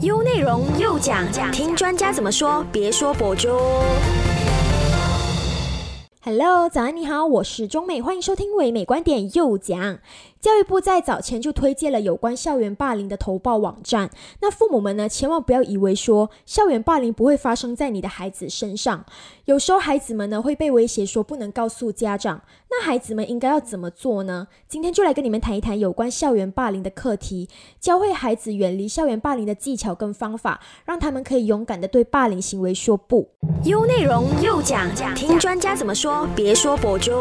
优内容又讲，听专家怎么说，别说博主。Hello，早安，你好，我是中美，欢迎收听唯美观点又讲。教育部在早前就推荐了有关校园霸凌的投报网站。那父母们呢，千万不要以为说校园霸凌不会发生在你的孩子身上。有时候孩子们呢会被威胁说不能告诉家长。那孩子们应该要怎么做呢？今天就来跟你们谈一谈有关校园霸凌的课题，教会孩子远离校园霸凌的技巧跟方法，让他们可以勇敢的对霸凌行为说不。优内容又讲，听专家怎么说，别说博主。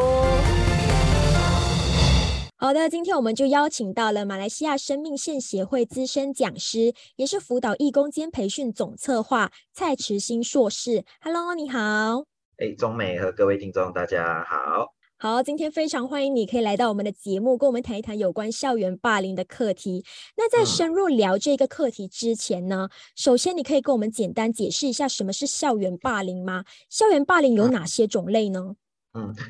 好的，今天我们就邀请到了马来西亚生命线协会资深讲师，也是辅导义工兼培训总策划蔡池新硕士。Hello，你好。哎，中美和各位听众，大家好。好，今天非常欢迎你可以来到我们的节目，跟我们谈一谈有关校园霸凌的课题。那在深入聊这个课题之前呢，首先你可以跟我们简单解释一下什么是校园霸凌吗？校园霸凌有哪些种类呢？嗯，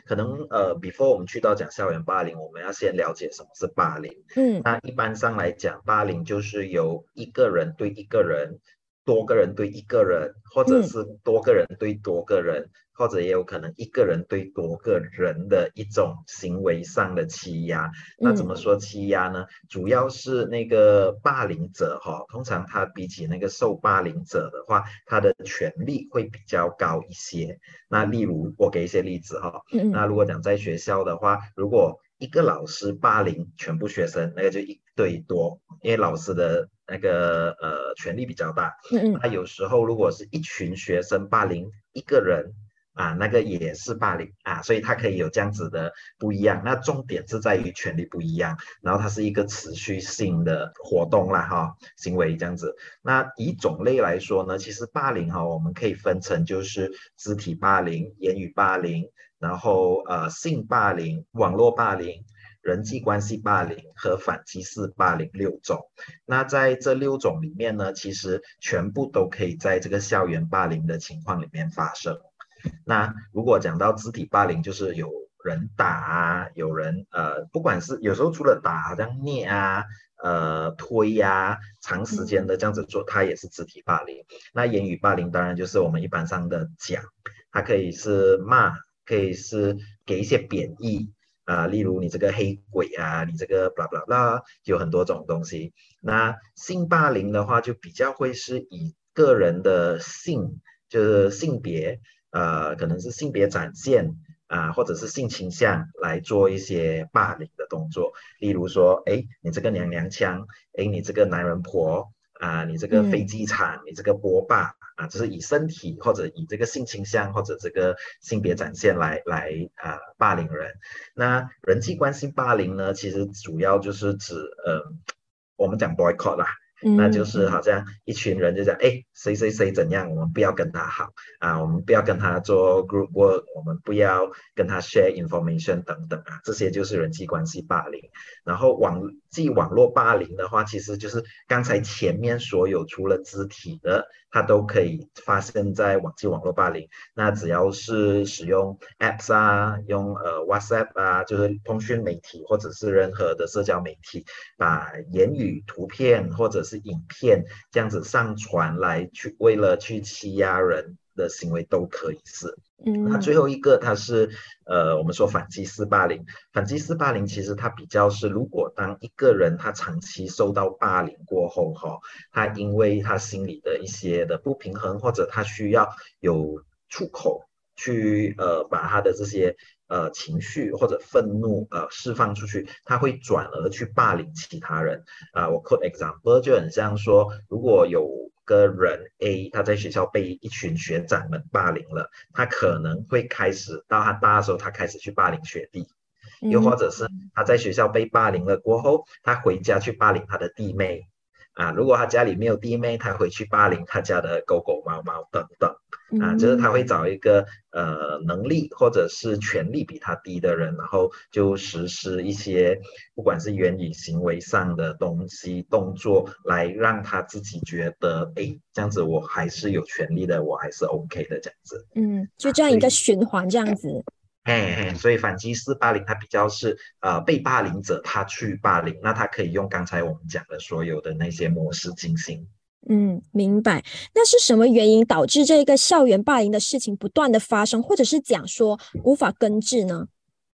可能呃，before 我们去到讲校园霸凌，我们要先了解什么是霸凌。嗯，那一般上来讲，霸凌就是由一个人对一个人。多个人对一个人，或者是多个人对多个人，或者也有可能一个人对多个人的一种行为上的欺压。那怎么说欺压呢？主要是那个霸凌者哈，通常他比起那个受霸凌者的话，他的权利会比较高一些。那例如我给一些例子哈，那如果讲在学校的话，如果一个老师霸凌全部学生，那个就一对多，因为老师的。那个呃，权力比较大。嗯嗯。那有时候如果是一群学生霸凌一个人啊，那个也是霸凌啊，所以它可以有这样子的不一样。那重点是在于权力不一样，然后它是一个持续性的活动啦，哈，行为这样子。那以种类来说呢，其实霸凌哈，我们可以分成就是肢体霸凌、言语霸凌，然后呃性霸凌、网络霸凌。人际关系霸凌和反击式霸凌六种，那在这六种里面呢，其实全部都可以在这个校园霸凌的情况里面发生。那如果讲到肢体霸凌，就是有人打啊，有人呃，不管是有时候除了打，好像捏啊、呃推呀，长时间的这样子做，它也是肢体霸凌。那言语霸凌当然就是我们一般上的讲，它可以是骂，可以是给一些贬义。啊，例如你这个黑鬼啊，你这个 blah blah blah，有很多种东西。那性霸凌的话，就比较会是以个人的性，就是性别，呃，可能是性别展现啊，或者是性倾向来做一些霸凌的动作。例如说，哎，你这个娘娘腔，哎，你这个男人婆。啊，你这个飞机场，你这个波霸啊，就是以身体或者以这个性倾向或者这个性别展现来来啊霸凌人。那人际关系霸凌呢，其实主要就是指呃，我们讲 boycott 啦。那就是好像一群人就讲，哎，谁谁谁怎样，我们不要跟他好啊，我们不要跟他做 group work，我们不要跟他 share information 等等啊，这些就是人际关系霸凌。然后网际网络霸凌的话，其实就是刚才前面所有除了肢体的。它都可以发生在网际网络霸凌。那只要是使用 apps 啊，用呃 WhatsApp 啊，就是通讯媒体或者是任何的社交媒体，把言语、图片或者是影片这样子上传来去，为了去欺压人。的行为都可以是，嗯，那最后一个它是，呃，我们说反击四霸凌，反击四霸凌其实它比较是，如果当一个人他长期受到霸凌过后，哈，他因为他心里的一些的不平衡，或者他需要有出口去，呃，把他的这些呃情绪或者愤怒呃释放出去，他会转而去霸凌其他人，啊，我 quote example 就很像说，如果有。个人 A 他在学校被一群学长们霸凌了，他可能会开始到他大的时候，他开始去霸凌学弟，又或者是他在学校被霸凌了过后，他回家去霸凌他的弟妹。啊，如果他家里没有弟妹，他回去霸凌他家的狗狗、猫猫等等。啊，就是他会找一个呃能力或者是权力比他低的人，然后就实施一些不管是言语、行为上的东西、动作，来让他自己觉得，哎，这样子我还是有权利的，我还是 OK 的这样子。嗯，就这样一个循环这样子。嘿嘿，所以反击式霸凌它比较是呃被霸凌者他去霸凌，那他可以用刚才我们讲的所有的那些模式进行。嗯，明白。那是什么原因导致这个校园霸凌的事情不断的发生，或者是讲说无法根治呢？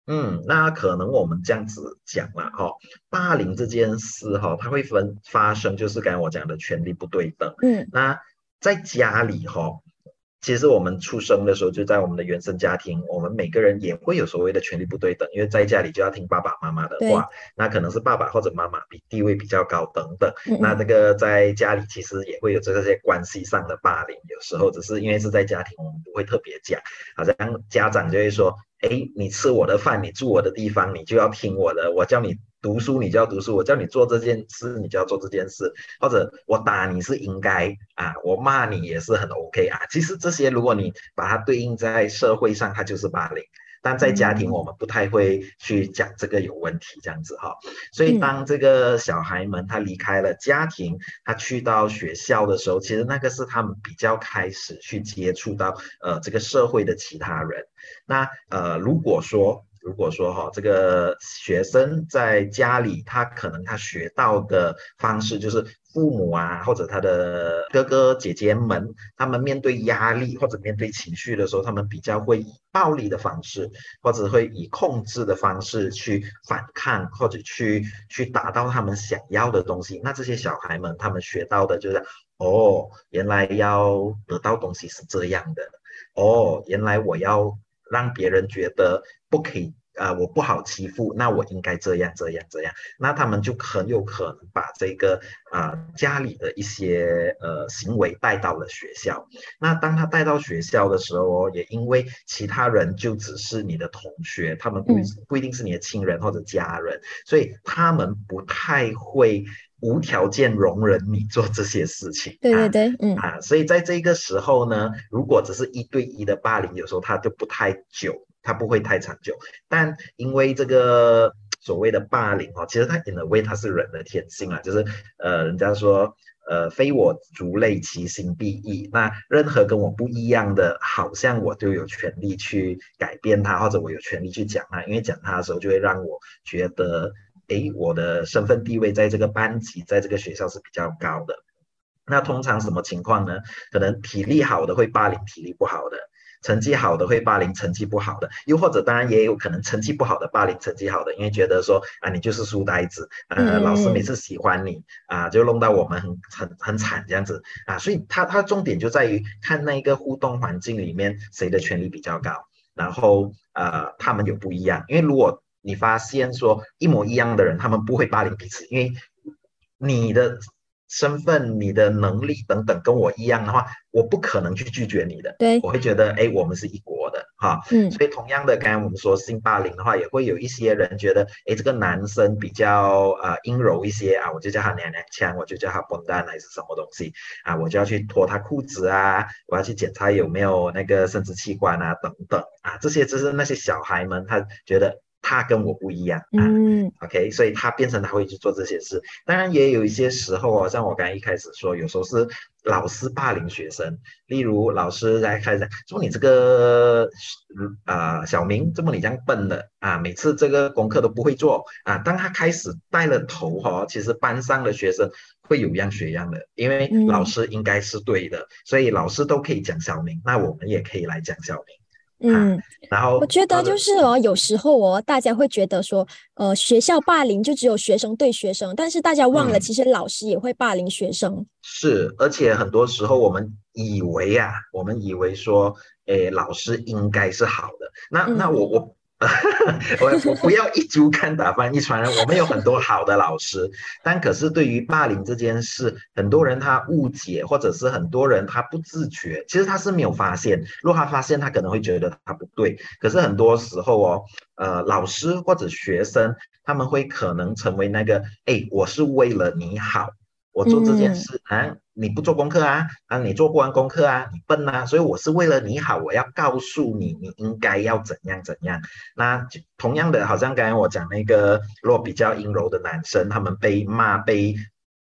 嗯，那可能我们这样子讲了哈，霸凌这件事哈，它会分发生，就是刚才我讲的权力不对等。嗯，那在家里哈。其实我们出生的时候就在我们的原生家庭，我们每个人也会有所谓的权利不对等，因为在家里就要听爸爸妈妈的话，那可能是爸爸或者妈妈比地位比较高等等。那这个在家里其实也会有这些关系上的霸凌，有时候只是因为是在家庭，我们不会特别讲，好像家长就会说。哎，你吃我的饭，你住我的地方，你就要听我的。我叫你读书，你就要读书；我叫你做这件事，你就要做这件事。或者我打你是应该啊，我骂你也是很 OK 啊。其实这些，如果你把它对应在社会上，它就是霸凌。但在家庭，我们不太会去讲这个有问题这样子哈。所以当这个小孩们他离开了家庭，他去到学校的时候，其实那个是他们比较开始去接触到呃这个社会的其他人。那呃如果说如果说哈这个学生在家里，他可能他学到的方式就是。父母啊，或者他的哥哥姐姐们，他们面对压力或者面对情绪的时候，他们比较会以暴力的方式，或者会以控制的方式去反抗，或者去去达到他们想要的东西。那这些小孩们，他们学到的就是，哦，原来要得到东西是这样的，哦，原来我要让别人觉得不可以。啊，我不好欺负，那我应该这样这样这样，那他们就很有可能把这个啊家里的一些呃行为带到了学校。那当他带到学校的时候，也因为其他人就只是你的同学，他们不不一定是你的亲人或者家人，所以他们不太会无条件容忍你做这些事情。对对对，嗯啊，所以在这个时候呢，如果只是一对一的霸凌，有时候它就不太久。它不会太长久，但因为这个所谓的霸凌哦，其实它 in a way 它是人的天性啊，就是呃，人家说呃，非我族类，其心必异。那任何跟我不一样的，好像我就有权利去改变他，或者我有权利去讲他，因为讲他的时候就会让我觉得，哎，我的身份地位在这个班级，在这个学校是比较高的。那通常什么情况呢？可能体力好的会霸凌体力不好的。成绩好的会霸凌成绩不好的，又或者当然也有可能成绩不好的霸凌成绩好的，因为觉得说啊你就是书呆子，呃老师每次喜欢你啊就弄到我们很很很惨这样子啊，所以他他重点就在于看那一个互动环境里面谁的权利比较高，然后呃他们有不一样，因为如果你发现说一模一样的人他们不会霸凌彼此，因为你的。身份、你的能力等等跟我一样的话，我不可能去拒绝你的。对，我会觉得，哎，我们是一国的，哈。嗯。所以同样的，刚才我们说性霸凌的话，也会有一些人觉得，哎，这个男生比较呃阴柔一些啊，我就叫他娘娘腔，我就叫他笨蛋还是什么东西啊，我就要去脱他裤子啊，我要去检查有没有那个生殖器官啊，等等啊，这些就是那些小孩们他觉得。他跟我不一样啊，OK，所以他变成他会去做这些事。当然也有一些时候哦，像我刚才一开始说，有时候是老师霸凌学生，例如老师在开始说你这个啊小明，怎么你这样笨的啊，每次这个功课都不会做啊。当他开始带了头哈，其实班上的学生会有样学样的，因为老师应该是对的，所以老师都可以讲小明，那我们也可以来讲小明。嗯，然后我觉得就是哦，有时候哦，大家会觉得说，呃，学校霸凌就只有学生对学生，但是大家忘了，其实老师也会霸凌学生。是，而且很多时候我们以为啊，我们以为说，诶，老师应该是好的。那那我我。我我不要一竹竿打翻一船人。我们有很多好的老师，但可是对于霸凌这件事，很多人他误解，或者是很多人他不自觉，其实他是没有发现。如果他发现，他可能会觉得他不对。可是很多时候哦，呃，老师或者学生他们会可能成为那个，哎，我是为了你好。我做这件事啊，你不做功课啊，啊，你做不完功课啊，你笨啊，所以我是为了你好，我要告诉你，你应该要怎样怎样。那同样的，好像刚才我讲那个，如果比较阴柔的男生，他们被骂、被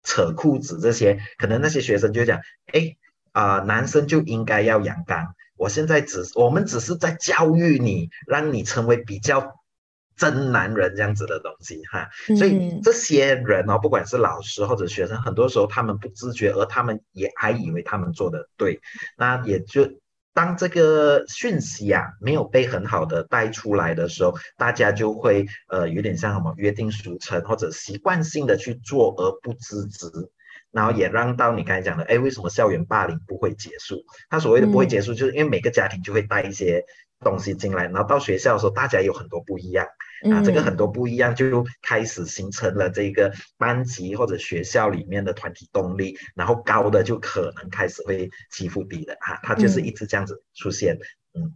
扯裤子这些，可能那些学生就讲，哎，啊，男生就应该要阳刚。我现在只，我们只是在教育你，让你成为比较。真男人这样子的东西哈，所以这些人哦，不管是老师或者学生，很多时候他们不自觉，而他们也还以为他们做的对，那也就当这个讯息啊没有被很好的带出来的时候，大家就会呃有点像什么约定俗成或者习惯性的去做而不自知，然后也让到你刚才讲的，哎，为什么校园霸凌不会结束？他所谓的不会结束，就是因为每个家庭就会带一些。东西进来，然后到学校的时候，大家有很多不一样啊，这个很多不一样就开始形成了这个班级或者学校里面的团体动力，然后高的就可能开始会欺负低的啊，他就是一直这样子出现。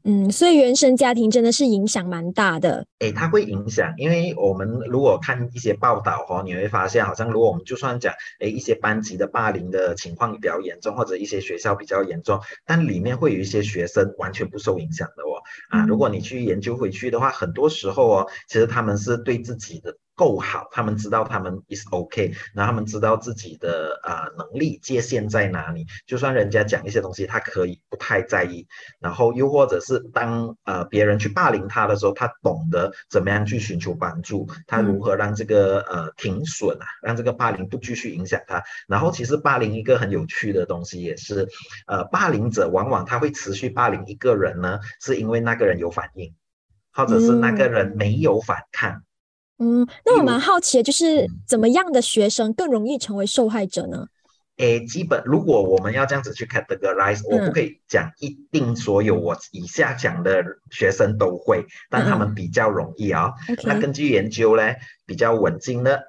嗯所以原生家庭真的是影响蛮大的。诶，它会影响，因为我们如果看一些报道哦，你会发现好像如果我们就算讲诶一些班级的霸凌的情况比较严重，或者一些学校比较严重，但里面会有一些学生完全不受影响的哦。啊，如果你去研究回去的话，很多时候哦，其实他们是对自己的。够好，他们知道他们 is OK，然后他们知道自己的啊能力界限在哪里，就算人家讲一些东西，他可以不太在意。然后又或者是当呃别人去霸凌他的时候，他懂得怎么样去寻求帮助，他如何让这个呃停损啊，让这个霸凌不继续影响他。然后其实霸凌一个很有趣的东西也是，呃霸凌者往往他会持续霸凌一个人呢，是因为那个人有反应，或者是那个人没有反抗。嗯，那我蛮好奇的，就是怎么样的学生更容易成为受害者呢？诶，基本如果我们要这样子去 categorize，我不可以讲一定所有我以下讲的学生都会，但他们比较容易啊。那根据研究呢，比较稳静的，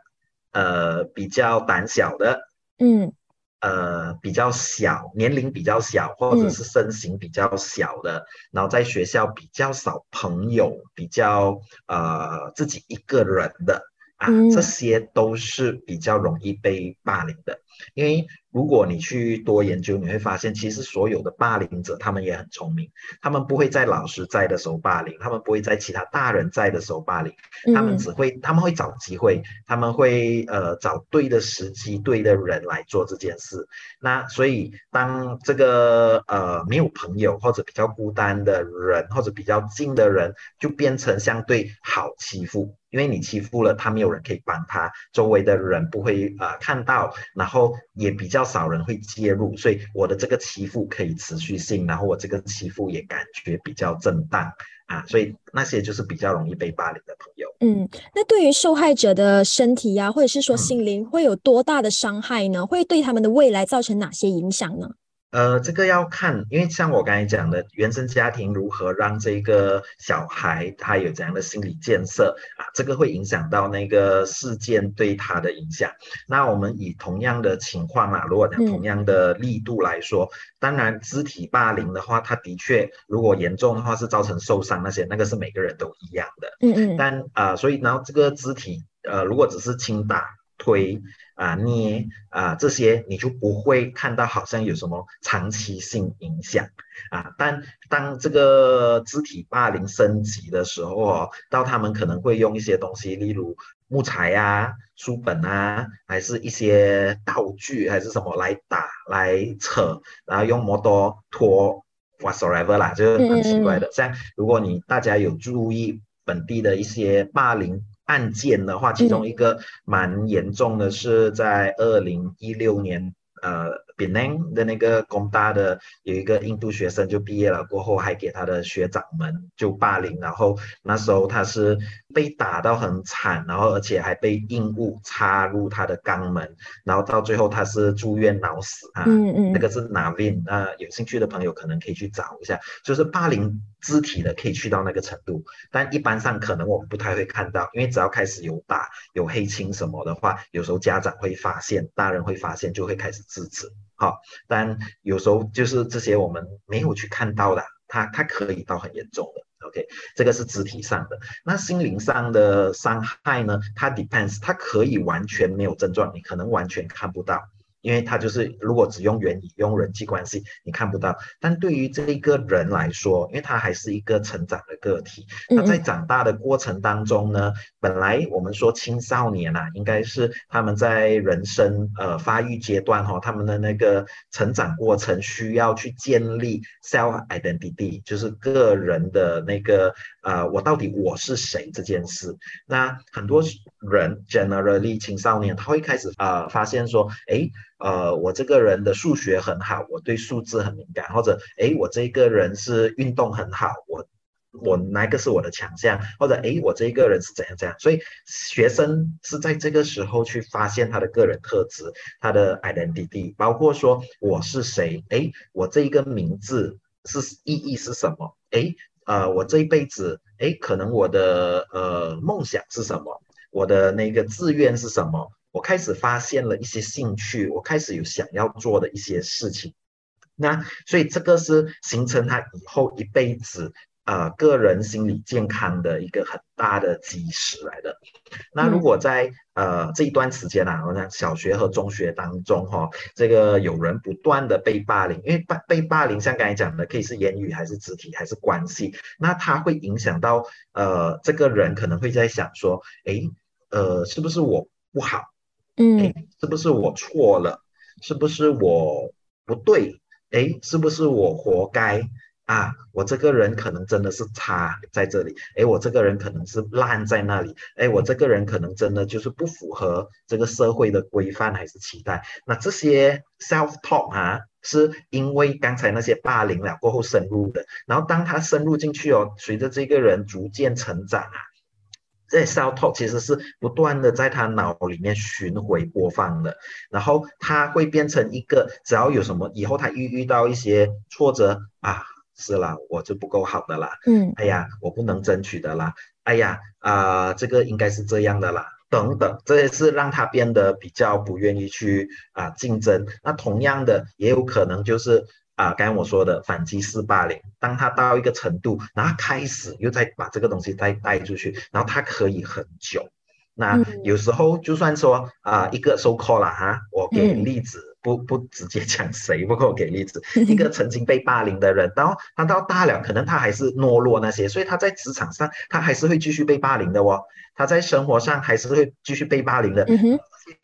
呃，比较胆小的，嗯。呃，比较小，年龄比较小，或者是身形比较小的，然后在学校比较少朋友，比较呃自己一个人的啊，这些都是比较容易被霸凌的，因为。如果你去多研究，你会发现，其实所有的霸凌者，他们也很聪明。他们不会在老师在的时候霸凌，他们不会在其他大人在的时候霸凌，他们只会，他们会找机会，他们会呃找对的时机、对的人来做这件事。那所以，当这个呃没有朋友或者比较孤单的人，或者比较近的人，就变成相对好欺负。因为你欺负了他，没有人可以帮他，周围的人不会呃看到，然后也比较少人会介入，所以我的这个欺负可以持续性，然后我这个欺负也感觉比较震荡啊，所以那些就是比较容易被霸凌的朋友。嗯，那对于受害者的身体呀，或者是说心灵，会有多大的伤害呢？会对他们的未来造成哪些影响呢？呃，这个要看，因为像我刚才讲的，原生家庭如何让这个小孩他有怎样的心理建设啊，这个会影响到那个事件对他的影响。那我们以同样的情况啊，如果讲同样的力度来说，当然肢体霸凌的话，它的确如果严重的话是造成受伤那些，那个是每个人都一样的。嗯嗯。但啊，所以然后这个肢体呃，如果只是轻打。推啊捏啊这些你就不会看到好像有什么长期性影响啊，但当这个肢体霸凌升级的时候哦，到他们可能会用一些东西，例如木材啊、书本啊，还是一些道具还是什么来打来扯，然后用摩托拖 whatsoever 啦，就是很奇怪的。像如果你大家有注意本地的一些霸凌。案件的话，其中一个蛮严重的是在二零一六年，呃，Penang 的那个工大的有一个印度学生就毕业了过后，还给他的学长们就霸凌，然后那时候他是被打到很惨，然后而且还被硬物插入他的肛门，然后到最后他是住院脑死啊，嗯嗯，那个是 Navin，那有兴趣的朋友可能可以去找一下，就是霸凌。肢体的可以去到那个程度，但一般上可能我们不太会看到，因为只要开始有打、有黑青什么的话，有时候家长会发现，大人会发现，就会开始制止。好，但有时候就是这些我们没有去看到的，它它可以到很严重的。OK，这个是肢体上的，那心灵上的伤害呢？它 depends，它可以完全没有症状，你可能完全看不到。因为他就是如果只用原理、用人际关系，你看不到。但对于这一个人来说，因为他还是一个成长的个体，他在长大的过程当中呢，本来我们说青少年啊，应该是他们在人生呃发育阶段哈，他们的那个成长过程需要去建立 self identity，就是个人的那个呃，我到底我是谁这件事。那很多人 generally 青少年他会开始呃发现说，哎。呃，我这个人的数学很好，我对数字很敏感，或者哎，我这个人是运动很好，我我哪个是我的强项，或者哎，我这一个人是怎样怎样，所以学生是在这个时候去发现他的个人特质，他的 identity，包括说我是谁，哎，我这一个名字是意义是什么，哎，呃，我这一辈子，哎，可能我的呃梦想是什么，我的那个志愿是什么。我开始发现了一些兴趣，我开始有想要做的一些事情，那所以这个是形成他以后一辈子呃个人心理健康的一个很大的基石来的。那如果在呃这一段时间啊，我想小学和中学当中哈，这个有人不断的被霸凌，因为霸被霸凌像刚才讲的，可以是言语还是肢体还是关系，那他会影响到呃这个人可能会在想说，诶呃是不是我不好？嗯，是不是我错了？是不是我不对？哎，是不是我活该啊？我这个人可能真的是差在这里。哎，我这个人可能是烂在那里。哎，我这个人可能真的就是不符合这个社会的规范还是期待。那这些 self talk 啊，是因为刚才那些霸凌了过后深入的。然后当他深入进去哦，随着这个人逐渐成长啊。这 self talk 其实是不断的在他脑里面巡回播放的，然后他会变成一个，只要有什么以后他遇遇到一些挫折啊，是啦，我就不够好的啦，嗯，哎呀，我不能争取的啦，哎呀，啊，这个应该是这样的啦，等等，这也是让他变得比较不愿意去啊竞争。那同样的，也有可能就是。啊，刚刚我说的反击式霸凌，当他到一个程度，然后开始又再把这个东西再带出去，然后他可以很久。那有时候就算说啊，一个 so call 了哈，我给例子，不不直接讲谁，不过我给例子，一个曾经被霸凌的人，然后他到大了，可能他还是懦弱那些，所以他在职场上他还是会继续被霸凌的哦，他在生活上还是会继续被霸凌的，嗯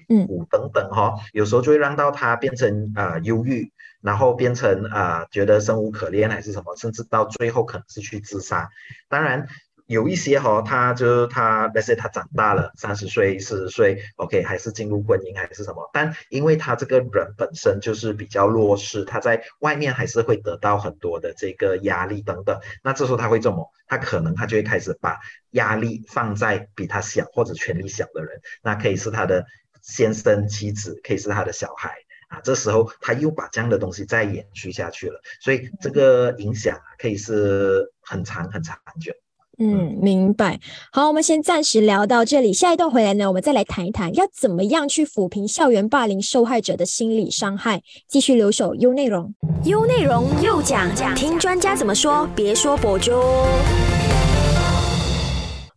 嗯，等等哈，有时候就会让到他变成啊忧郁。然后变成啊，觉得生无可恋还是什么，甚至到最后可能是去自杀。当然有一些哈，他就是他，那些他长大了，三十岁、四十岁，OK，还是进入婚姻还是什么。但因为他这个人本身就是比较弱势，他在外面还是会得到很多的这个压力等等。那这时候他会怎么，他可能他就会开始把压力放在比他小或者权力小的人，那可以是他的先生、妻子，可以是他的小孩。啊，这时候他又把这样的东西再延续下去了，所以这个影响可以是很长很长久。嗯，明白。好，我们先暂时聊到这里，下一段回来呢，我们再来谈一谈要怎么样去抚平校园霸凌受害者的心理伤害。继续留守优内容，优内容又讲讲，听专家怎么说，别说博主。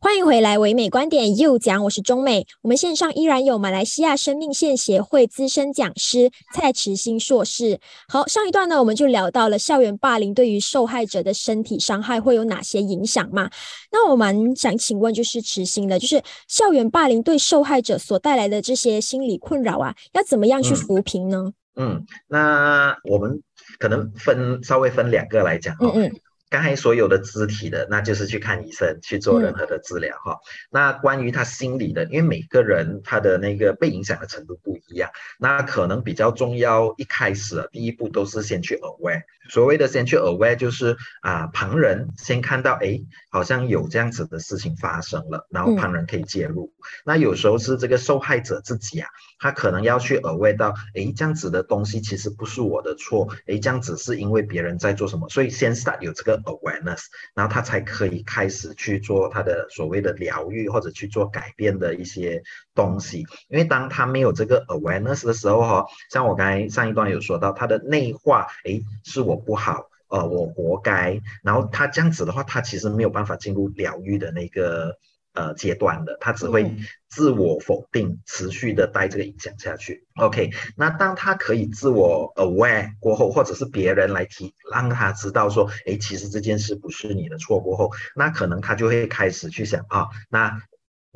欢迎回来，唯美观点又讲，我是中美。我们线上依然有马来西亚生命线协会资深讲师蔡池新硕士。好，上一段呢，我们就聊到了校园霸凌对于受害者的身体伤害会有哪些影响嘛？那我们想请问，就是池新的，就是校园霸凌对受害者所带来的这些心理困扰啊，要怎么样去扶平呢？嗯，那我们可能分稍微分两个来讲嗯嗯。刚才所有的肢体的，那就是去看医生去做任何的治疗哈。那关于他心理的，因为每个人他的那个被影响的程度不一样，那可能比较重要。一开始啊，第一步都是先去 aware。所谓的先去 aware，就是啊，旁人先看到，哎，好像有这样子的事情发生了，然后旁人可以介入。那有时候是这个受害者自己啊，他可能要去耳闻到，哎，这样子的东西其实不是我的错，哎，这样子是因为别人在做什么，所以先 start 有这个。awareness，然后他才可以开始去做他的所谓的疗愈或者去做改变的一些东西。因为当他没有这个 awareness 的时候，哈，像我刚才上一段有说到，他的内化，诶，是我不好，呃，我活该。然后他这样子的话，他其实没有办法进入疗愈的那个呃阶段的，他只会自我否定，持续的带这个影响下去。OK，那当他可以自我 aware 过后，或者是别人来提，让他知道说，哎，其实这件事不是你的错过后，那可能他就会开始去想啊，那。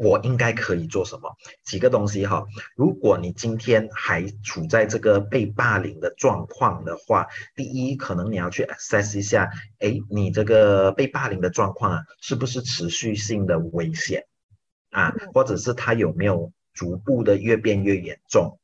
我应该可以做什么？几个东西哈。如果你今天还处在这个被霸凌的状况的话，第一，可能你要去 assess 一下，哎，你这个被霸凌的状况啊，是不是持续性的危险啊？或者是它有没有逐步的越变越严重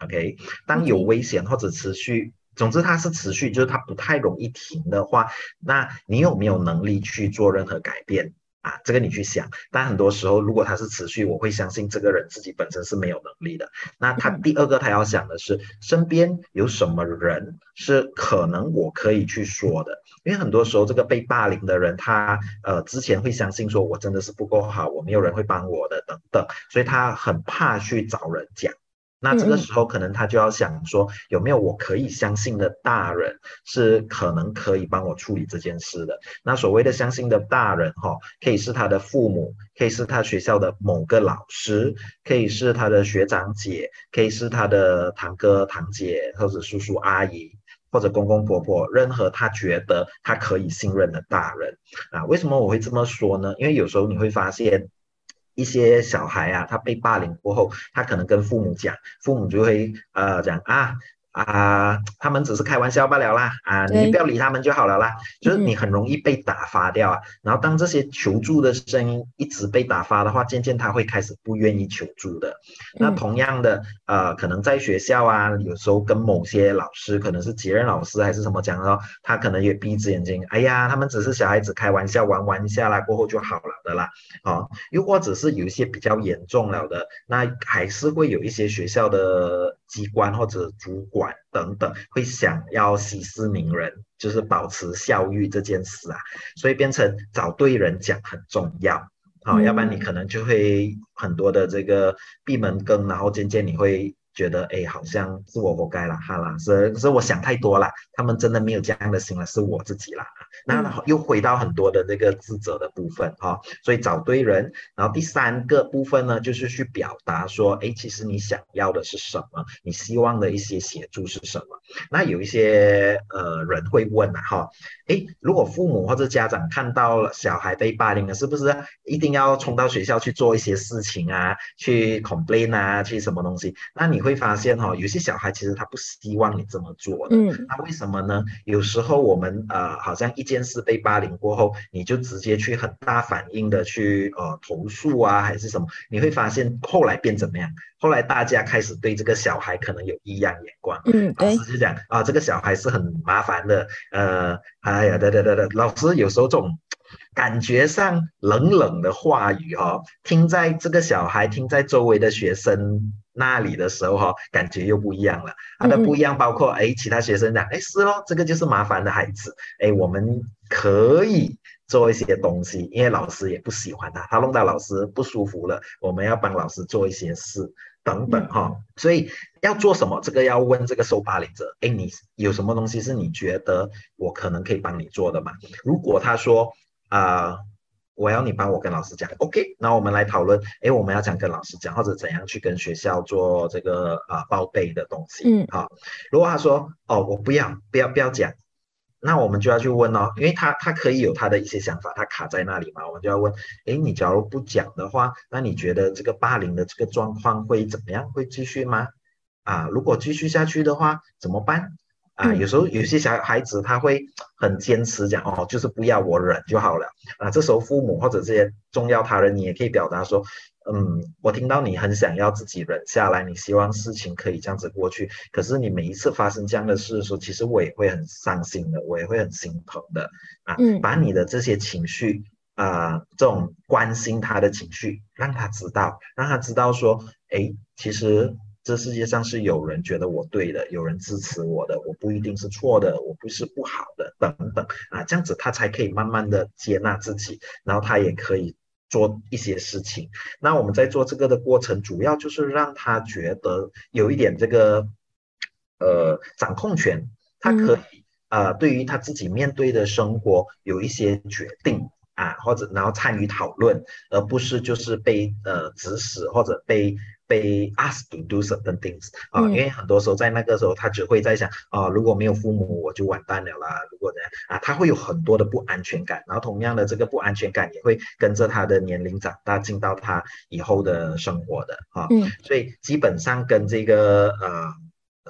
？OK，当有危险或者持续，总之它是持续，就是它不太容易停的话，那你有没有能力去做任何改变？啊，这个你去想，但很多时候，如果他是持续，我会相信这个人自己本身是没有能力的。那他第二个，他要想的是身边有什么人是可能我可以去说的，因为很多时候这个被霸凌的人，他呃之前会相信说我真的是不够好，我没有人会帮我的等等，所以他很怕去找人讲。那这个时候，可能他就要想说，有没有我可以相信的大人，是可能可以帮我处理这件事的。那所谓的相信的大人，哈，可以是他的父母，可以是他学校的某个老师，可以是他的学长姐，可以是他的堂哥堂姐，或者叔叔阿姨，或者公公婆婆，任何他觉得他可以信任的大人。啊，为什么我会这么说呢？因为有时候你会发现。一些小孩啊，他被霸凌过后，他可能跟父母讲，父母就会呃讲啊。啊，他们只是开玩笑罢了啦！啊，你不要理他们就好了啦。就是你很容易被打发掉啊。然后当这些求助的声音一直被打发的话，渐渐他会开始不愿意求助的。那同样的，呃，可能在学校啊，有时候跟某些老师，可能是节任老师还是什么讲的，他可能也闭着眼睛，哎呀，他们只是小孩子开玩笑玩玩一下啦，过后就好了的啦。啊，又或者是有一些比较严重了的，那还是会有一些学校的。机关或者主管等等会想要息事宁人，就是保持效率这件事啊，所以变成找对人讲很重要，好，要不然你可能就会很多的这个闭门羹，然后渐渐你会。觉得哎，好像是我活该了，哈啦，是是我想太多了，他们真的没有这样的心了，是我自己啦。那又回到很多的那个自责的部分哈，所以找对人，然后第三个部分呢，就是去表达说，哎，其实你想要的是什么，你希望的一些协助是什么。那有一些呃人会问啊，哈，哎，如果父母或者家长看到了小孩被霸凌了，是不是一定要冲到学校去做一些事情啊，去 complain 啊，去什么东西？那你会发现哈，有些小孩其实他不希望你这么做的。嗯，那为什么呢？有时候我们呃，好像一件事被霸凌过后，你就直接去很大反应的去呃投诉啊，还是什么？你会发现后来变怎么样？后来大家开始对这个小孩可能有异样眼光。嗯，老师就讲啊，这个小孩是很麻烦的。呃，哎呀，对对对对，老师有时候这种。感觉上冷冷的话语哈，听在这个小孩听在周围的学生那里的时候哈，感觉又不一样了。他的不一样包括哎，其他学生讲哎是咯，这个就是麻烦的孩子哎，我们可以做一些东西，因为老师也不喜欢他，他弄到老师不舒服了，我们要帮老师做一些事等等哈。所以要做什么，这个要问这个受霸凌者，哎，你有什么东西是你觉得我可能可以帮你做的吗？如果他说。啊，我要你帮我跟老师讲，OK？那我们来讨论，哎，我们要讲跟老师讲，或者怎样去跟学校做这个啊报备的东西。嗯，好。如果他说，哦，我不要，不要，不要讲，那我们就要去问哦，因为他他可以有他的一些想法，他卡在那里嘛，我们就要问，哎，你假如不讲的话，那你觉得这个霸凌的这个状况会怎么样？会继续吗？啊，如果继续下去的话，怎么办？啊，有时候有些小孩子他会很坚持讲哦，就是不要我忍就好了啊。这时候父母或者这些重要他人，你也可以表达说，嗯，我听到你很想要自己忍下来，你希望事情可以这样子过去。可是你每一次发生这样的事的时候，其实我也会很伤心的，我也会很心疼的啊。把你的这些情绪啊，这种关心他的情绪，让他知道，让他知道说，哎，其实。这世界上是有人觉得我对的，有人支持我的，我不一定是错的，我不是不好的，等等啊，这样子他才可以慢慢的接纳自己，然后他也可以做一些事情。那我们在做这个的过程，主要就是让他觉得有一点这个呃掌控权，他可以啊，对于他自己面对的生活有一些决定。啊，或者然后参与讨论，而不是就是被呃指使或者被。被 asked to do certain things 啊，因为很多时候在那个时候，他只会在想啊，如果没有父母，我就完蛋了啦。如果呢啊，他会有很多的不安全感，然后同样的这个不安全感也会跟着他的年龄长大，进到他以后的生活的啊。嗯，所以基本上跟这个呃。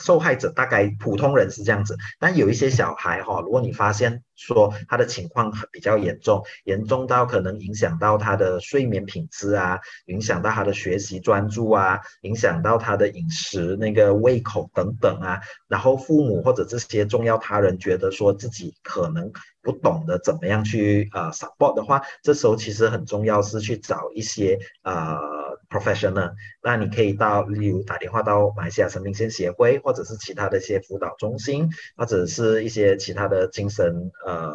受害者大概普通人是这样子，但有一些小孩哈，如果你发现说他的情况比较严重，严重到可能影响到他的睡眠品质啊，影响到他的学习专注啊，影响到他的饮食那个胃口等等啊，然后父母或者这些重要他人觉得说自己可能不懂得怎么样去呃 support 的话，这时候其实很重要是去找一些呃。professional，那你可以到，例如打电话到马来西亚生命线协会，或者是其他的一些辅导中心，或者是一些其他的精神呃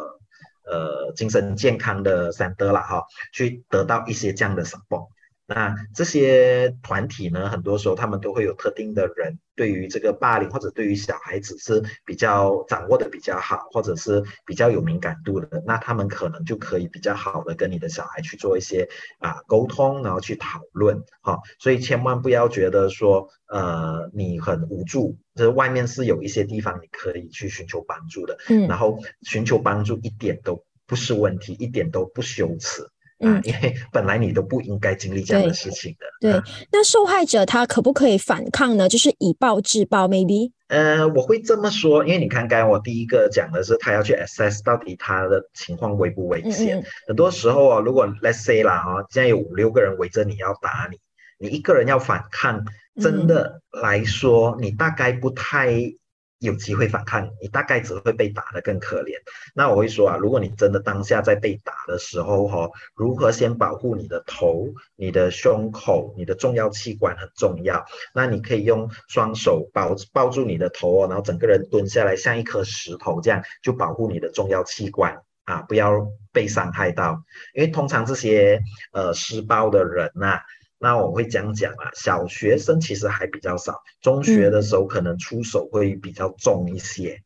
呃精神健康的 center 啦哈，去得到一些这样的 support。那这些团体呢，很多时候他们都会有特定的人，对于这个霸凌或者对于小孩子是比较掌握的比较好，或者是比较有敏感度的，那他们可能就可以比较好的跟你的小孩去做一些啊沟通，然后去讨论哈。所以千万不要觉得说，呃，你很无助，就是外面是有一些地方你可以去寻求帮助的，嗯，然后寻求帮助一点都不是问题，一点都不羞耻。嗯，因为 本来你都不应该经历这样的事情的。对，那受害者他可不可以反抗呢？就是以暴制暴，maybe？呃，我会这么说，因为你看，刚刚我第一个讲的是他要去 assess 到底他的情况危不危险。很多时候啊，如果 let's say 啦啊，现在有五六个人围着你要打你，你一个人要反抗，真的来说，你大概不太。有机会反抗，你大概只会被打得更可怜。那我会说啊，如果你真的当下在被打的时候，哈，如何先保护你的头、你的胸口、你的重要器官很重要。那你可以用双手抱抱住你的头哦，然后整个人蹲下来，像一颗石头这样，就保护你的重要器官啊，不要被伤害到。因为通常这些呃施暴的人呐。那我会讲讲啊，小学生其实还比较少，中学的时候可能出手会比较重一些。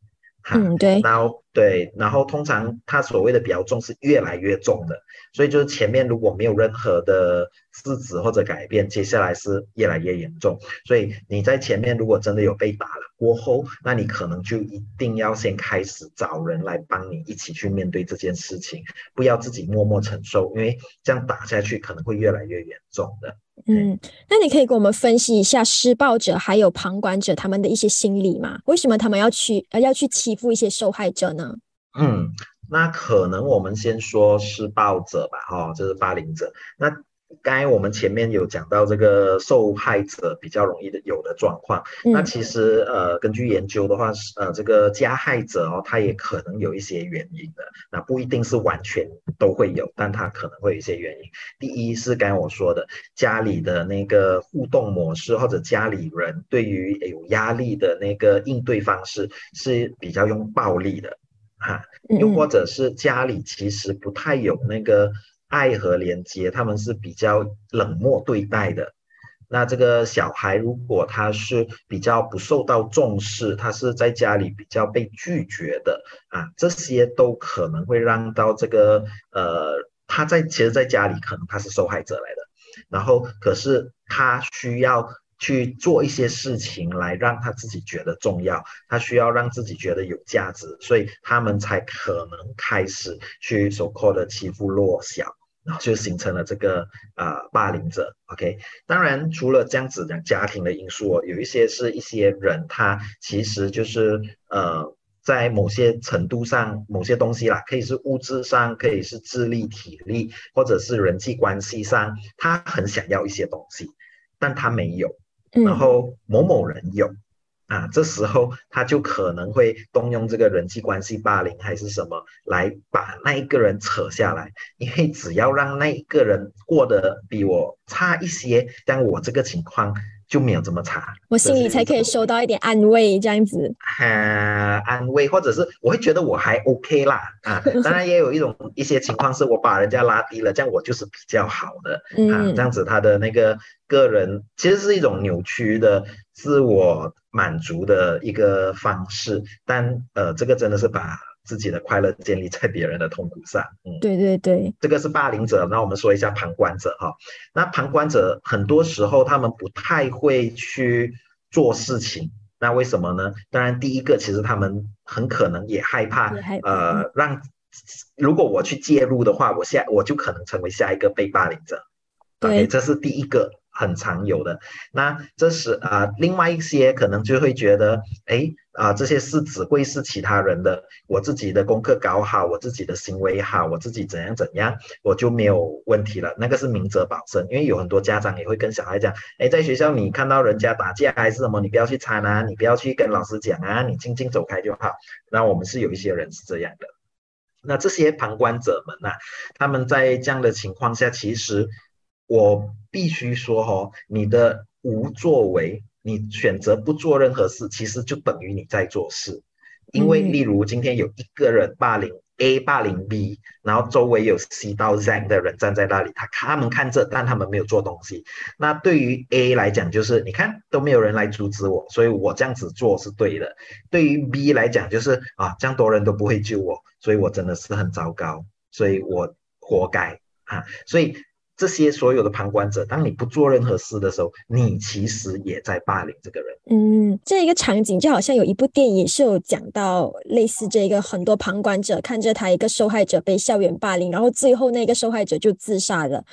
嗯，对。然后对，然后通常他所谓的比较重是越来越重的，所以就是前面如果没有任何的制止或者改变，接下来是越来越严重。所以你在前面如果真的有被打了过后，那你可能就一定要先开始找人来帮你一起去面对这件事情，不要自己默默承受，因为这样打下去可能会越来越严重的。嗯，那你可以给我们分析一下施暴者还有旁观者他们的一些心理吗？为什么他们要去呃要去欺负一些受害者呢？嗯，那可能我们先说施暴者吧，哈，就是霸凌者。那刚才我们前面有讲到这个受害者比较容易的有的状况，那其实呃根据研究的话，呃这个加害者哦，他也可能有一些原因的，那不一定是完全都会有，但他可能会有一些原因。第一是刚才我说的家里的那个互动模式，或者家里人对于有压力的那个应对方式是比较用暴力的，哈，又或者是家里其实不太有那个。爱和连接，他们是比较冷漠对待的。那这个小孩如果他是比较不受到重视，他是在家里比较被拒绝的啊，这些都可能会让到这个呃，他在其实在家里可能他是受害者来的，然后可是他需要。去做一些事情来让他自己觉得重要，他需要让自己觉得有价值，所以他们才可能开始去所扣的欺负弱小，然后就形成了这个呃霸凌者。OK，当然除了这样子的家庭的因素哦，有一些是一些人他其实就是呃在某些程度上某些东西啦，可以是物质上，可以是智力体力，或者是人际关系上，他很想要一些东西，但他没有。然后某某人有啊，这时候他就可能会动用这个人际关系霸凌还是什么，来把那一个人扯下来。因为只要让那一个人过得比我差一些，像我这个情况。就没有这么差，我心里才可以收到一点安慰，这样子。啊，安慰，或者是我会觉得我还 OK 啦，啊，当然也有一种一些情况是我把人家拉低了，这样我就是比较好的，啊，这样子他的那个个人其实是一种扭曲的自我满足的一个方式，但呃，这个真的是把自己的快乐建立在别人的痛苦上。嗯，对对对，这个是霸凌者。那我们说一下旁观者哈。那旁观者很多时候他们不太会去做事情。那为什么呢？当然，第一个其实他们很可能也害怕，呃，让如果我去介入的话，我下我就可能成为下一个被霸凌者。对，这是第一个。很常有的，那这是啊，另外一些可能就会觉得，哎啊，这些是只会是其他人的，我自己的功课搞好，我自己的行为好，我自己怎样怎样，我就没有问题了。那个是明哲保身，因为有很多家长也会跟小孩讲，哎，在学校你看到人家打架还是什么，你不要去参啊，你不要去跟老师讲啊，你静静走开就好。那我们是有一些人是这样的，那这些旁观者们呐，他们在这样的情况下，其实。我必须说哈，你的无作为，你选择不做任何事，其实就等于你在做事。因为例如今天有一个人霸凌 A 霸凌 B，然后周围有 C 到 Z 的人站在那里，他他们看着，但他们没有做东西。那对于 A 来讲，就是你看都没有人来阻止我，所以我这样子做是对的。对于 B 来讲，就是啊，这样多人都不会救我，所以我真的是很糟糕，所以我活该啊，所以。这些所有的旁观者，当你不做任何事的时候，你其实也在霸凌这个人。嗯，这一个场景就好像有一部电影是有讲到类似这个，很多旁观者看着他一个受害者被校园霸凌，然后最后那个受害者就自杀了。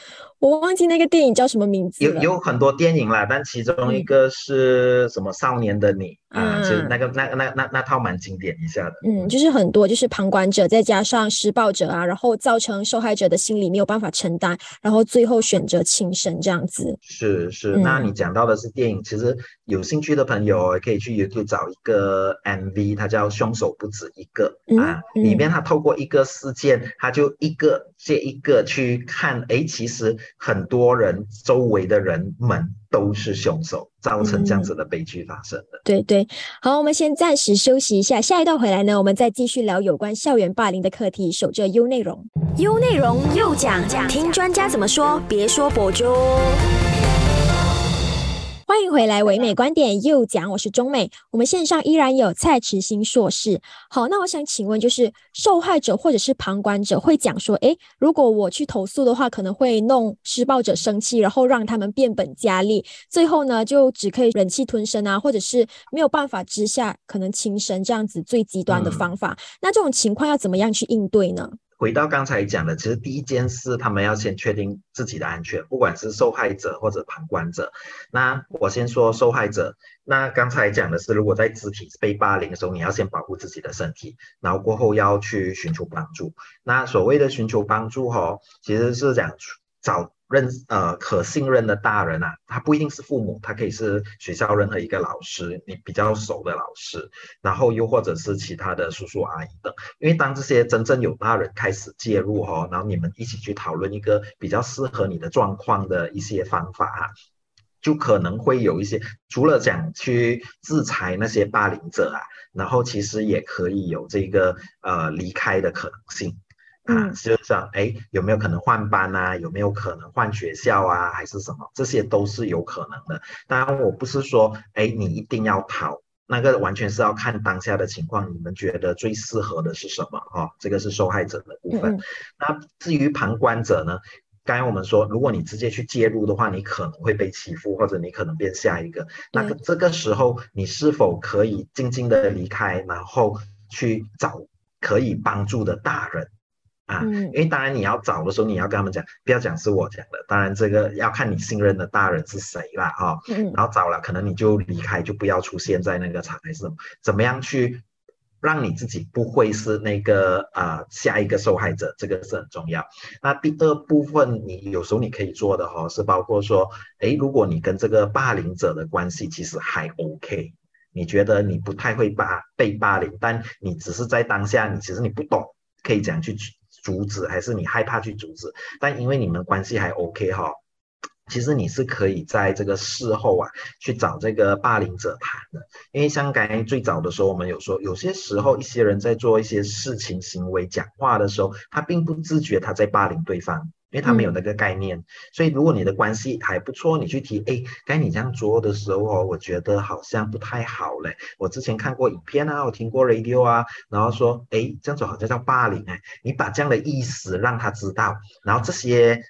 我忘记那个电影叫什么名字有有很多电影啦，但其中一个是什么《少年的你》啊，就那个那那那那套蛮经典一下的。嗯，就是很多就是旁观者再加上施暴者啊，然后造成受害者的心理没有办法承担，然后最后选择轻生这样子。是是，那你讲到的是电影，其实有兴趣的朋友可以去 YouTube 找一个 MV，它叫《凶手不止一个》啊，里面他透过一个事件，他就一个接一个去看，哎，其实。很多人周围的人们都是凶手，造成这样子的悲剧发生的。对对，好，我们先暂时休息一下，下一段回来呢，我们再继续聊有关校园霸凌的课题。守着 U 内容，，U 内容又讲讲，听专家怎么说，别说博主。欢迎回来，唯美观点又讲，我是中美。我们线上依然有蔡池新硕士。好，那我想请问，就是受害者或者是旁观者会讲说，诶，如果我去投诉的话，可能会弄施暴者生气，然后让他们变本加厉，最后呢，就只可以忍气吞声啊，或者是没有办法之下，可能轻生这样子最极端的方法。那这种情况要怎么样去应对呢？回到刚才讲的，其实第一件事，他们要先确定自己的安全，不管是受害者或者旁观者。那我先说受害者。那刚才讲的是，如果在肢体被霸凌的时候，你要先保护自己的身体，然后过后要去寻求帮助。那所谓的寻求帮助，哈，其实是想找。认呃可信任的大人啊，他不一定是父母，他可以是学校任何一个老师，你比较熟的老师，然后又或者是其他的叔叔阿姨等。因为当这些真正有大人开始介入哦，然后你们一起去讨论一个比较适合你的状况的一些方法啊，就可能会有一些除了讲去制裁那些霸凌者啊，然后其实也可以有这个呃离开的可能性。啊，就像哎，有没有可能换班啊？有没有可能换学校啊？还是什么？这些都是有可能的。当然，我不是说哎，你一定要逃，那个完全是要看当下的情况。你们觉得最适合的是什么？哈，这个是受害者的部分。那至于旁观者呢？刚才我们说，如果你直接去介入的话，你可能会被欺负，或者你可能变下一个。那个这个时候，你是否可以静静的离开，然后去找可以帮助的大人？啊，因为当然你要找的时候，你要跟他们讲，不要讲是我讲的。当然这个要看你信任的大人是谁啦，哈。嗯。然后找了，可能你就离开，就不要出现在那个场，还是怎么样去让你自己不会是那个啊下一个受害者，这个是很重要。那第二部分，你有时候你可以做的哈，是包括说，哎，如果你跟这个霸凌者的关系其实还 OK，你觉得你不太会霸被霸凌，但你只是在当下，你其实你不懂，可以讲去。阻止还是你害怕去阻止？但因为你们关系还 OK 哈，其实你是可以在这个事后啊去找这个霸凌者谈的。因为像刚才最早的时候，我们有说，有些时候一些人在做一些事情、行为、讲话的时候，他并不自觉他在霸凌对方。因为他没有那个概念。所以如果你的关系还不错，你去提，哎，该你这样做的时候哦，我觉得好像不太好嘞。我之前看过影片啊，我听过 radio 啊，然后说，哎，这样子好像叫霸凌哎，你把这样的意思让他知道，然后这些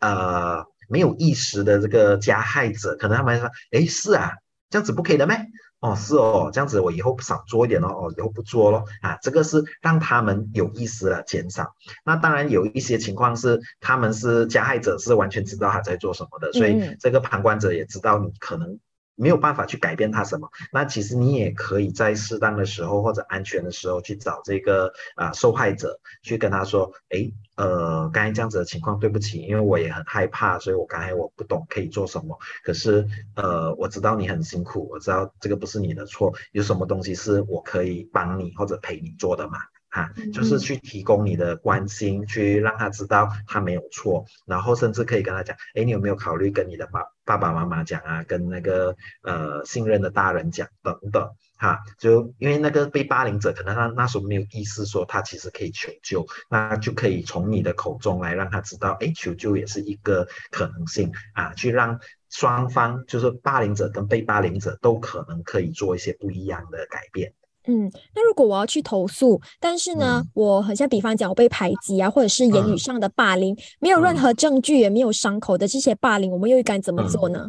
呃没有意识的这个加害者，可能他们说，哎，是啊，这样子不可以的咩？哦，是哦，这样子我以后少做一点哦，哦，以后不做咯。啊，这个是让他们有意识的减少。那当然有一些情况是他们是加害者，是完全知道他在做什么的，所以这个旁观者也知道你可能。没有办法去改变他什么，那其实你也可以在适当的时候或者安全的时候去找这个啊受害者，去跟他说，哎，呃，刚才这样子的情况，对不起，因为我也很害怕，所以我刚才我不懂可以做什么。可是，呃，我知道你很辛苦，我知道这个不是你的错，有什么东西是我可以帮你或者陪你做的嘛？哈，就是去提供你的关心，去让他知道他没有错，然后甚至可以跟他讲，哎，你有没有考虑跟你的爸爸爸妈妈讲啊，跟那个呃信任的大人讲等等，哈，就因为那个被霸凌者可能他那时候没有意识说他其实可以求救，那就可以从你的口中来让他知道，哎，求救也是一个可能性啊，去让双方就是霸凌者跟被霸凌者都可能可以做一些不一样的改变。嗯，那如果我要去投诉，但是呢，我很像比方讲我被排挤啊，或者是言语上的霸凌，没有任何证据也没有伤口的这些霸凌，我们又该怎么做呢？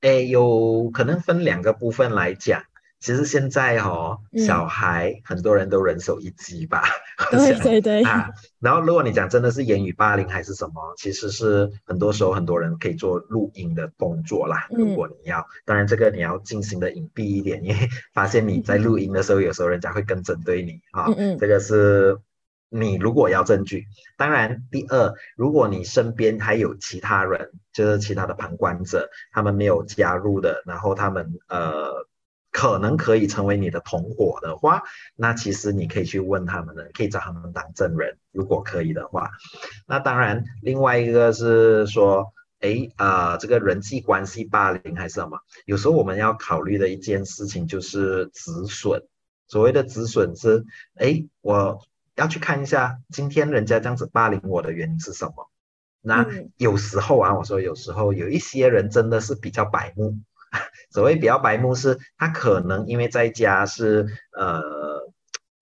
哎，有可能分两个部分来讲。其实现在哦，小孩很多人都人手一机吧，对对对啊。然后如果你讲真的是言语霸凌还是什么，其实是很多时候很多人可以做录音的动作啦。如果你要，当然这个你要进行的隐蔽一点，因为发现你在录音的时候，有时候人家会更针对你啊。嗯嗯。这个是你如果要证据。当然，第二，如果你身边还有其他人，就是其他的旁观者，他们没有加入的，然后他们呃。可能可以成为你的同伙的话，那其实你可以去问他们的，可以找他们当证人，如果可以的话。那当然，另外一个是说，哎啊，这个人际关系霸凌还是什么？有时候我们要考虑的一件事情就是止损。所谓的止损是，哎，我要去看一下今天人家这样子霸凌我的原因是什么。那有时候啊，我说有时候有一些人真的是比较白目。所谓比较白目是，他可能因为在家是呃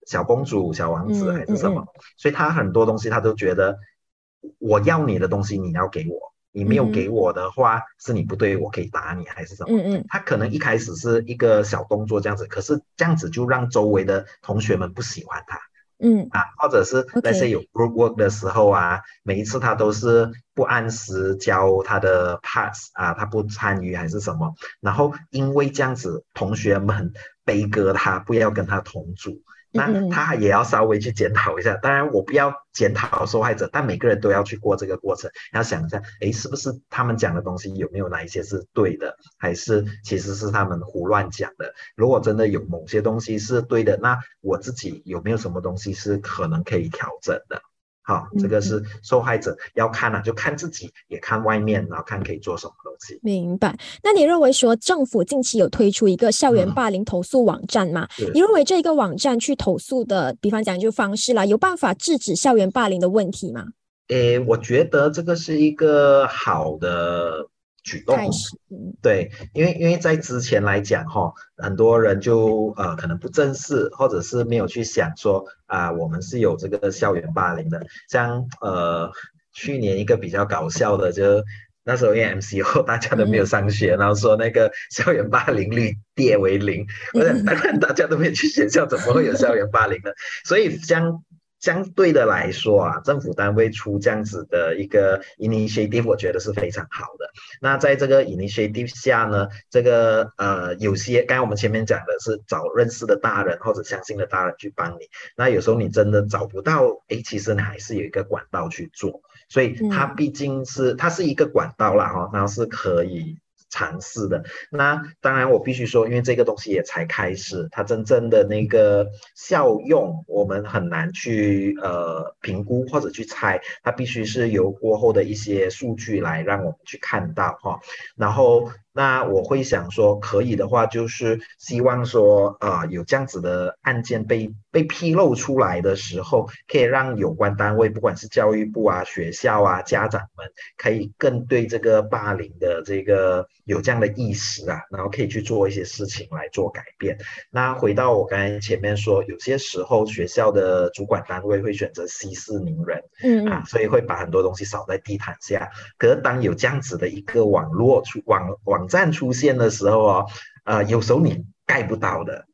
小公主、小王子还是什么，所以他很多东西他都觉得我要你的东西你要给我，你没有给我的话是你不对，我可以打你还是什么？嗯嗯，他可能一开始是一个小动作这样子，可是这样子就让周围的同学们不喜欢他。嗯啊，或者是那些有 group work 的时候啊，每一次他都是不按时交他的 pass 啊，他不参与还是什么，然后因为这样子，同学们悲歌他，不要跟他同组。那他也要稍微去检讨一下，当然我不要检讨受害者，但每个人都要去过这个过程，要想一下，哎，是不是他们讲的东西有没有哪一些是对的，还是其实是他们胡乱讲的？如果真的有某些东西是对的，那我自己有没有什么东西是可能可以调整的？好，这个是受害者要看了，就看自己，也看外面，然后看可以做什么东西。明白？那你认为说政府近期有推出一个校园霸凌投诉网站吗？你认为这个网站去投诉的，比方讲就方式啦，有办法制止校园霸凌的问题吗？诶，我觉得这个是一个好的。举动，对，因为因为在之前来讲哈，很多人就呃可能不正视，或者是没有去想说啊，我们是有这个校园霸凌的。像呃去年一个比较搞笑的，就那时候因为 MCO 大家都没有上学，然后说那个校园霸凌率跌为零，我想当然大家都没有去学校，怎么会有校园霸凌呢？所以将。相对的来说啊，政府单位出这样子的一个 initiative，我觉得是非常好的。那在这个 initiative 下呢，这个呃，有些刚才我们前面讲的是找认识的大人或者相信的大人去帮你。那有时候你真的找不到，哎，其实你还是有一个管道去做。所以它毕竟是它是一个管道啦，哈，然后是可以。尝试的那当然，我必须说，因为这个东西也才开始，它真正的那个效用，我们很难去呃评估或者去猜。它必须是由过后的一些数据来让我们去看到哈。然后。那我会想说，可以的话，就是希望说，呃，有这样子的案件被被披露出来的时候，可以让有关单位，不管是教育部啊、学校啊、家长们，可以更对这个霸凌的这个有这样的意识啊，然后可以去做一些事情来做改变。那回到我刚才前面说，有些时候学校的主管单位会选择息事宁人，嗯啊，所以会把很多东西扫在地毯下。可是当有这样子的一个网络出网网站出现的时候哦，呃，有时候你盖不到的，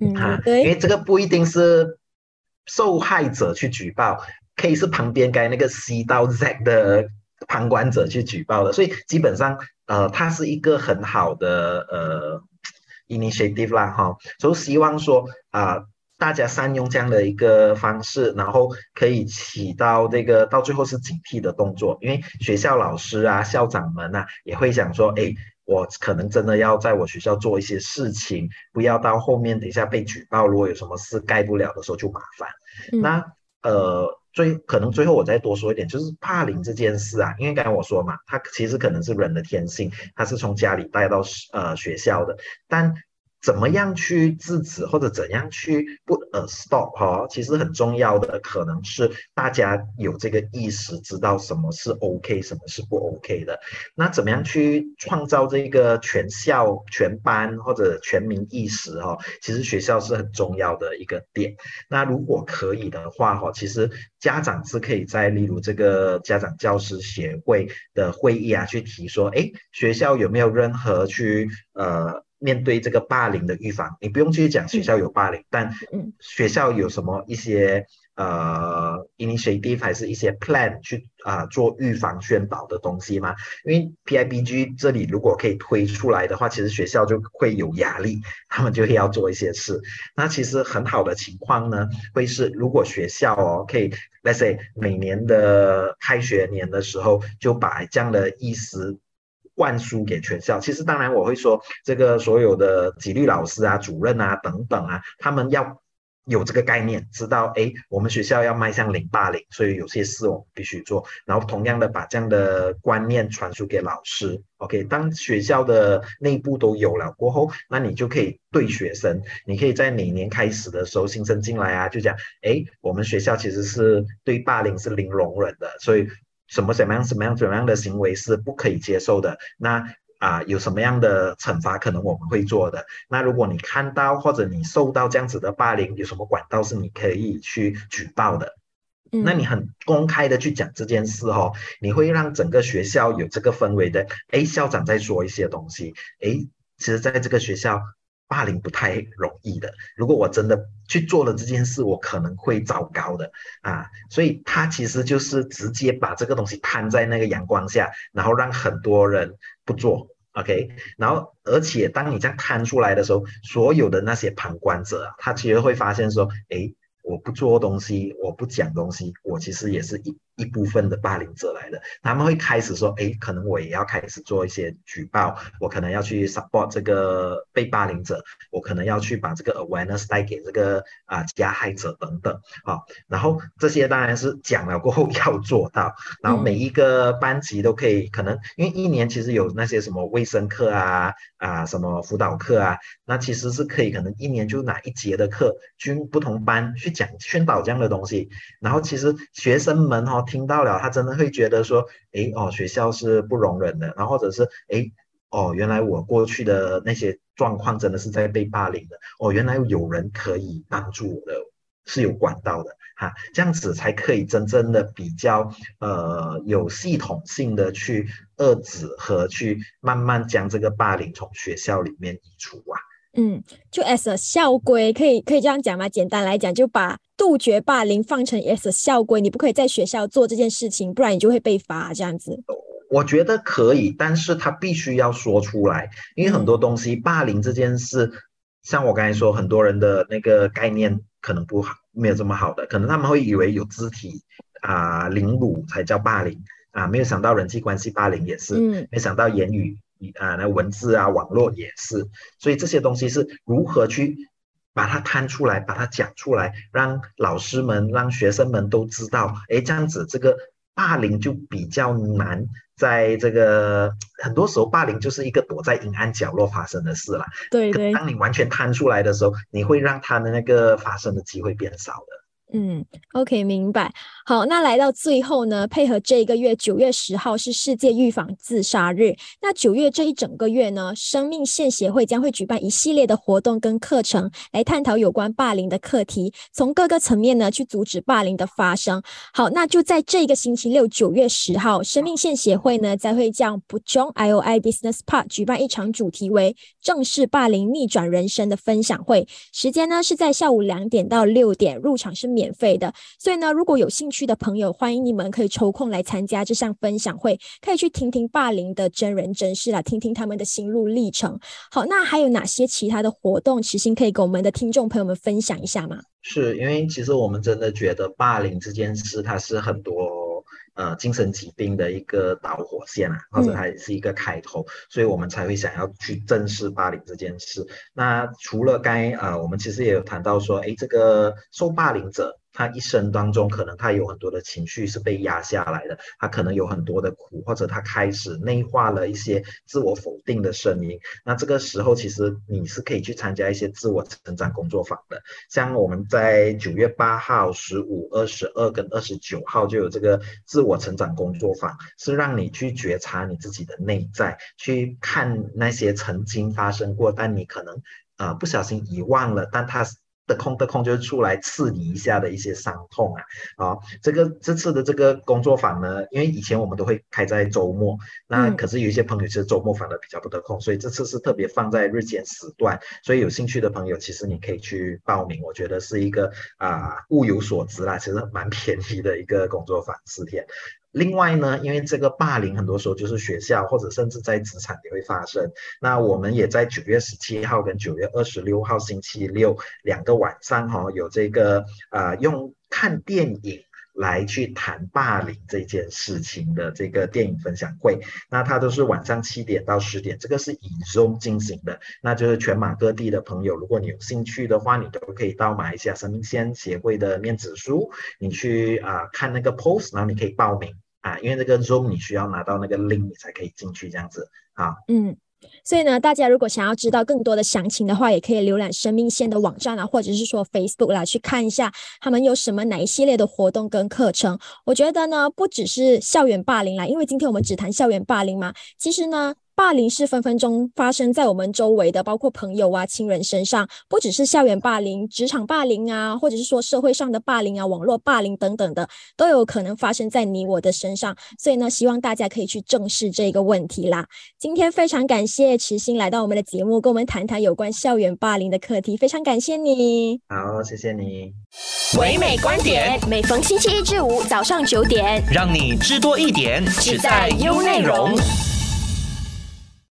嗯，啊，因对，为这个不一定是受害者去举报，可以是旁边该那个 C 到 Z 的旁观者去举报的，所以基本上呃，它是一个很好的呃 initiative 啦哈，所以希望说啊、大家善用这样的一个方式，然后可以起到这个到最后是警惕的动作，因为学校老师啊、校长们啊也会想说，哎，我可能真的要在我学校做一些事情，不要到后面等一下被举报，如果有什么事盖不了的时候就麻烦。嗯那呃，最可能最后我再多说一点，就是霸凌这件事啊，因为刚才我说嘛，它其实可能是人的天性，它是从家里带到呃学校的，但怎么样去制止或者怎样去不呃 stop 哈、其实很重要的可能是大家有这个意识，知道什么是 OK，什么是不 OK 的。那怎么样去创造这个全校、全班或者全民意识哈、其实学校是很重要的一个点。那如果可以的话哈，其实家长是可以在例如这个家长教师协会的会议啊，去提说，哎，学校有没有任何去呃。面对这个霸凌的预防，你不用去讲学校有霸凌，但嗯学校有什么一些呃 initiative 还是一些 plan 去啊、做预防宣导的东西吗？因为 PIBG 这里如果可以推出来的话，其实学校就会有压力，他们就会要做一些事。那其实很好的情况呢，会是如果学校哦可以，let's say 每年的开学年的时候，就把这样的意思灌输给全校。其实当然我会说，这个所有的纪律老师啊、主任啊等等啊，他们要。有这个概念，知道哎，我们学校要迈向零霸凌，所以有些事我们必须做。然后同样的把这样的观念传输给老师。OK，当学校的内部都有了过后，那你就可以对学生，你可以在每年开始的时候，新生进来啊，就讲哎，我们学校其实是对霸凌是零容忍的，所以什么什么样什么样怎么样的行为是不可以接受的。那啊，有什么样的惩罚可能我们会做的？那如果你看到或者你受到这样子的霸凌，有什么管道是你可以去举报的？嗯那你很公开的去讲这件事哦，你会让整个学校有这个氛围的。哎，校长在说一些东西，哎，其实在这个学校霸凌不太容易的。如果我真的去做了这件事，我可能会糟糕的啊。所以他其实就是直接把这个东西摊在那个阳光下，然后让很多人不做。OK，然后而且当你这样摊出来的时候，所有的那些旁观者啊，他其实会发现说，哎，我不做东西，我不讲东西，我其实也是一一部分的霸凌者来的。他们会开始说，哎，可能我也要开始做一些举报，我可能要去 support 这个被霸凌者，我可能要去把这个 awareness 带给这个啊、加害者等等啊。然后这些当然是讲了过后要做到，然后每一个班级都可以，可能因为一年其实有那些什么卫生课啊啊什么辅导课啊，那其实是可以可能一年就拿一节的课，均不同班去讲宣导这样的东西。然后其实学生们哦听到了，他真的会觉得说，诶哦学校是不容忍的，然后或者是诶哦原来我过去的那些状况真的是在被霸凌的，哦原来有人可以帮助我的，是有管道的。哈，这样子才可以真正的比较呃有系统性的去遏制和去慢慢将这个霸凌从学校里面移除啊。嗯，就 as a 校规，可以可以这样讲吗？简单来讲，就把杜绝霸凌放成 as a 校规，你不可以在学校做这件事情，不然你就会被罚这样子。我觉得可以，但是他必须要说出来，因为很多东西霸凌这件事，像我刚才说，很多人的那个概念可能不好，没有这么好的，可能他们会以为有肢体啊、凌辱才叫霸凌啊，没有想到人际关系霸凌也是，嗯没想到言语啊、那文字啊、网络也是，所以这些东西是如何去把它摊出来，把它讲出来，让老师们、让学生们都知道，哎，这样子这个霸凌就比较难在这个很多时候，霸凌就是一个躲在阴暗角落发生的事了。对对，当你完全摊出来的时候，你会让他的那个发生的机会变少的。嗯，OK，明白。好，那来到最后呢，配合这一个月九月十号是世界预防自杀日。那九月这一整个月呢，生命线协会将会举办一系列的活动跟课程，来探讨有关霸凌的课题，从各个层面呢去阻止霸凌的发生。好，那就在这个星期六九月十号，生命线协会呢将会将不中 IOI Business Park 举办一场主题为“正视霸凌，逆转人生”的分享会，时间呢是在下午两点到六点，入场是。免费的，所以呢，如果有兴趣的朋友，欢迎你们可以抽空来参加这项分享会，可以去听听霸凌的真人真事啦，听听他们的心路历程。好，那还有哪些其他的活动，其实可以跟我们的听众朋友们分享一下吗？是因为其实我们真的觉得霸凌这件事，它是很多呃精神疾病的一个导火线啊，或者它也是一个开头，所以我们才会想要去正视霸凌这件事。那除了该呃，我们其实也有谈到说，哎，这个受霸凌者。他一生当中，可能他有很多的情绪是被压下来的，他可能有很多的苦，或者他开始内化了一些自我否定的声音。那这个时候，其实你是可以去参加一些自我成长工作坊的。像我们在九月八号、十五、二十二跟二十九号就有这个自我成长工作坊，是让你去觉察你自己的内在，去看那些曾经发生过，但你可能啊不小心遗忘了，但它是。的空的空就是出来刺你一下的一些伤痛啊，啊，这个这次的这个工作坊呢，因为以前我们都会开在周末，那可是有一些朋友其实周末反而比较不得空，所以这次是特别放在日间时段，所以有兴趣的朋友其实你可以去报名，我觉得是一个啊物有所值啦，其实蛮便宜的一个工作坊四天。另外呢，因为这个霸凌很多时候就是学校或者甚至在职场也会发生。那我们也在九月十七号跟九月二十六号星期六两个晚上哈，有这个呃用看电影来去谈霸凌这件事情的这个电影分享会。那它都是晚上七点到十点，这个是以 Zoom 进行的。那就是全马各地的朋友，如果你有兴趣的话，你都可以到马来西亚生命线协会的面子书，你去啊看那个 post，然后你可以报名。啊，因为那个 Zoom 你需要拿到那个 link，你才可以进去这样子啊。嗯，所以呢，大家如果想要知道更多的详情的话，也可以浏览生命线的网站啊，或者是说 Facebook 啦，去看一下他们有什么哪一系列的活动跟课程。我觉得呢，不只是校园霸凌啦，因为今天我们只谈校园霸凌嘛，其实呢。霸凌是分分钟发生在我们周围的，包括朋友啊、亲人身上，不只是校园霸凌、职场霸凌啊，或者是说社会上的霸凌啊、网络霸凌等等的，都有可能发生在你我的身上。所以呢，希望大家可以去正视这个问题啦。今天非常感谢池心来到我们的节目，跟我们谈谈有关校园霸凌的课题，非常感谢你。好，谢谢你。唯美观点，每逢星期一至五早上九点，让你知多一点，只在优内容。